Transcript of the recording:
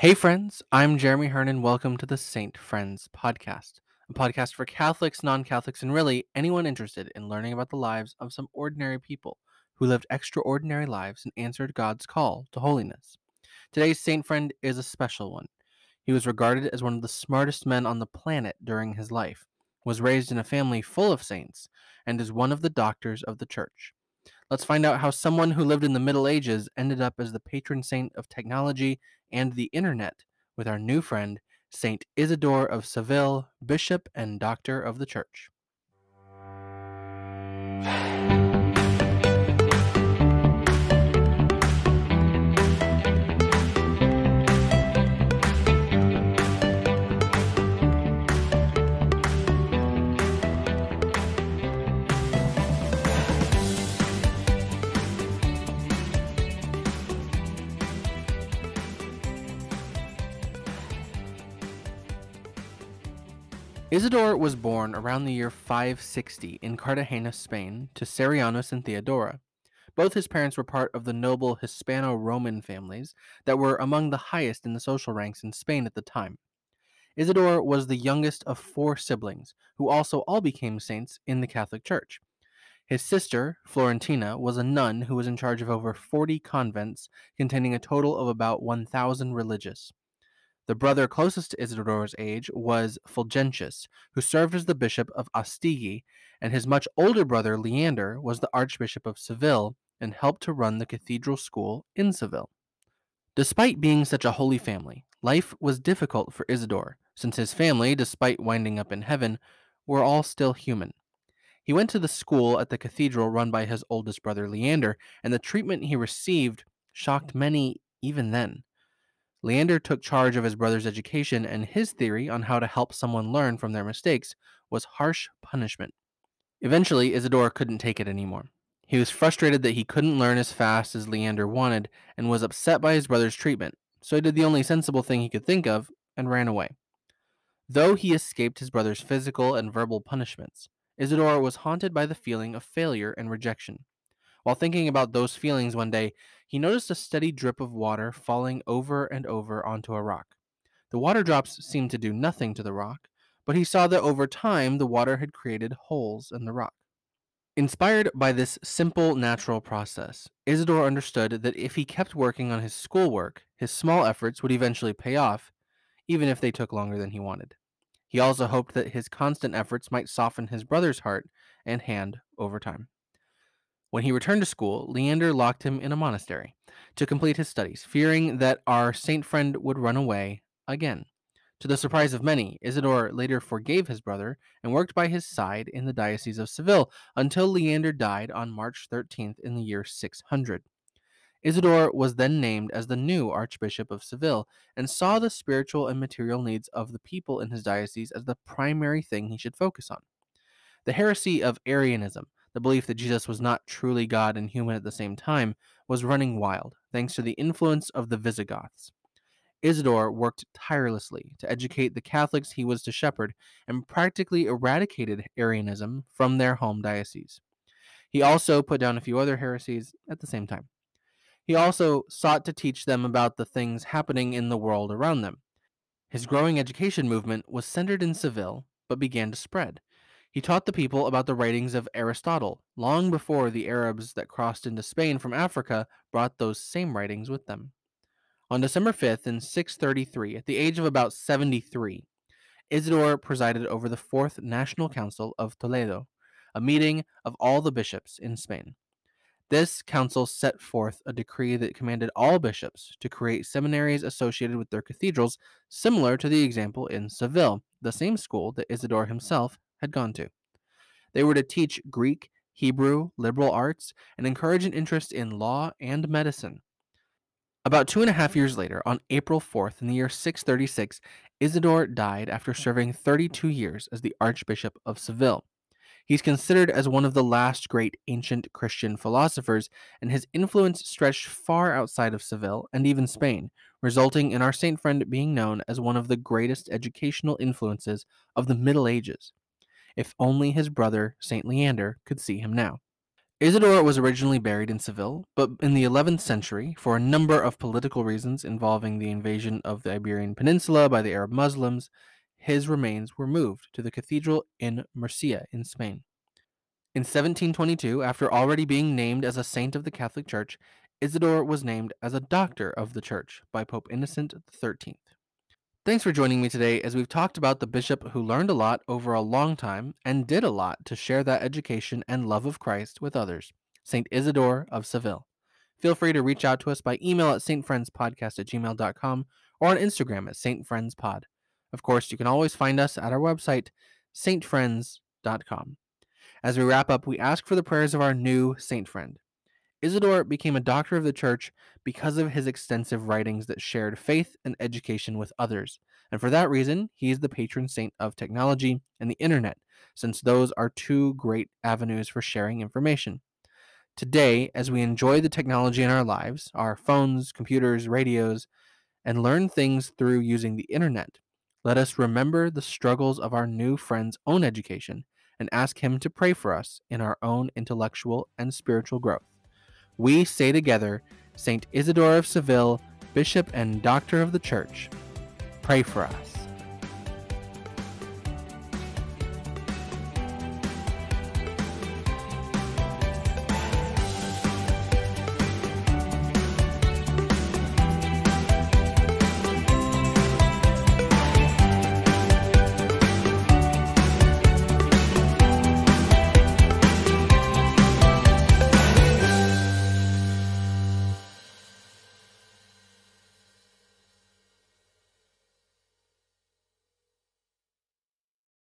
Hey, friends, I'm Jeremy Hearn, and welcome to the Saint Friends podcast, a podcast for Catholics, non Catholics, and really anyone interested in learning about the lives of some ordinary people who lived extraordinary lives and answered God's call to holiness. Today's Saint Friend is a special one. He was regarded as one of the smartest men on the planet during his life, was raised in a family full of saints, and is one of the doctors of the Church. Let's find out how someone who lived in the Middle Ages ended up as the patron saint of technology and the internet with our new friend, Saint Isidore of Seville, Bishop and Doctor of the Church. Isidore was born around the year 560 in Cartagena, Spain, to Servianus and Theodora. Both his parents were part of the noble Hispano Roman families that were among the highest in the social ranks in Spain at the time. Isidore was the youngest of four siblings, who also all became saints in the Catholic Church. His sister, Florentina, was a nun who was in charge of over 40 convents containing a total of about 1,000 religious. The brother closest to Isidore's age was Fulgentius, who served as the bishop of Astigi, and his much older brother Leander was the archbishop of Seville and helped to run the cathedral school in Seville. Despite being such a holy family, life was difficult for Isidore, since his family, despite winding up in heaven, were all still human. He went to the school at the cathedral run by his oldest brother Leander, and the treatment he received shocked many even then. Leander took charge of his brother's education, and his theory on how to help someone learn from their mistakes was harsh punishment. Eventually, Isidore couldn't take it anymore. He was frustrated that he couldn't learn as fast as Leander wanted and was upset by his brother's treatment, so he did the only sensible thing he could think of and ran away. Though he escaped his brother's physical and verbal punishments, Isidore was haunted by the feeling of failure and rejection. While thinking about those feelings one day, he noticed a steady drip of water falling over and over onto a rock. The water drops seemed to do nothing to the rock, but he saw that over time the water had created holes in the rock. Inspired by this simple natural process, Isidore understood that if he kept working on his schoolwork, his small efforts would eventually pay off, even if they took longer than he wanted. He also hoped that his constant efforts might soften his brother's heart and hand over time. When he returned to school, Leander locked him in a monastery to complete his studies, fearing that our saint friend would run away again. To the surprise of many, Isidore later forgave his brother and worked by his side in the Diocese of Seville until Leander died on March 13th in the year 600. Isidore was then named as the new Archbishop of Seville and saw the spiritual and material needs of the people in his diocese as the primary thing he should focus on. The heresy of Arianism, the belief that Jesus was not truly God and human at the same time, was running wild, thanks to the influence of the Visigoths. Isidore worked tirelessly to educate the Catholics he was to shepherd and practically eradicated Arianism from their home diocese. He also put down a few other heresies at the same time. He also sought to teach them about the things happening in the world around them. His growing education movement was centered in Seville, but began to spread. He taught the people about the writings of Aristotle long before the Arabs that crossed into Spain from Africa brought those same writings with them. On December 5th in 633, at the age of about 73, Isidore presided over the Fourth National Council of Toledo, a meeting of all the bishops in Spain. This council set forth a decree that commanded all bishops to create seminaries associated with their cathedrals, similar to the example in Seville, the same school that Isidore himself had gone to. They were to teach Greek, Hebrew, liberal arts, and encourage an interest in law and medicine. About two and a half years later, on April 4th in the year 636, Isidore died after serving 32 years as the Archbishop of Seville. He's considered as one of the last great ancient Christian philosophers, and his influence stretched far outside of Seville and even Spain, resulting in our saint friend being known as one of the greatest educational influences of the Middle Ages. If only his brother, St. Leander, could see him now. Isidore was originally buried in Seville, but in the 11th century, for a number of political reasons involving the invasion of the Iberian Peninsula by the Arab Muslims, his remains were moved to the cathedral in Murcia in Spain. In 1722, after already being named as a saint of the Catholic Church, Isidore was named as a doctor of the Church by Pope Innocent XIII. Thanks for joining me today as we've talked about the bishop who learned a lot over a long time and did a lot to share that education and love of Christ with others, St. Isidore of Seville. Feel free to reach out to us by email at stfriendspodcast at gmail.com or on Instagram at stfriendspod. Of course, you can always find us at our website, stfriends.com. As we wrap up, we ask for the prayers of our new saint friend. Isidore became a doctor of the church because of his extensive writings that shared faith and education with others. And for that reason, he is the patron saint of technology and the internet, since those are two great avenues for sharing information. Today, as we enjoy the technology in our lives, our phones, computers, radios, and learn things through using the internet, let us remember the struggles of our new friend's own education and ask him to pray for us in our own intellectual and spiritual growth. We say together, Saint Isidore of Seville, Bishop and Doctor of the Church, pray for us.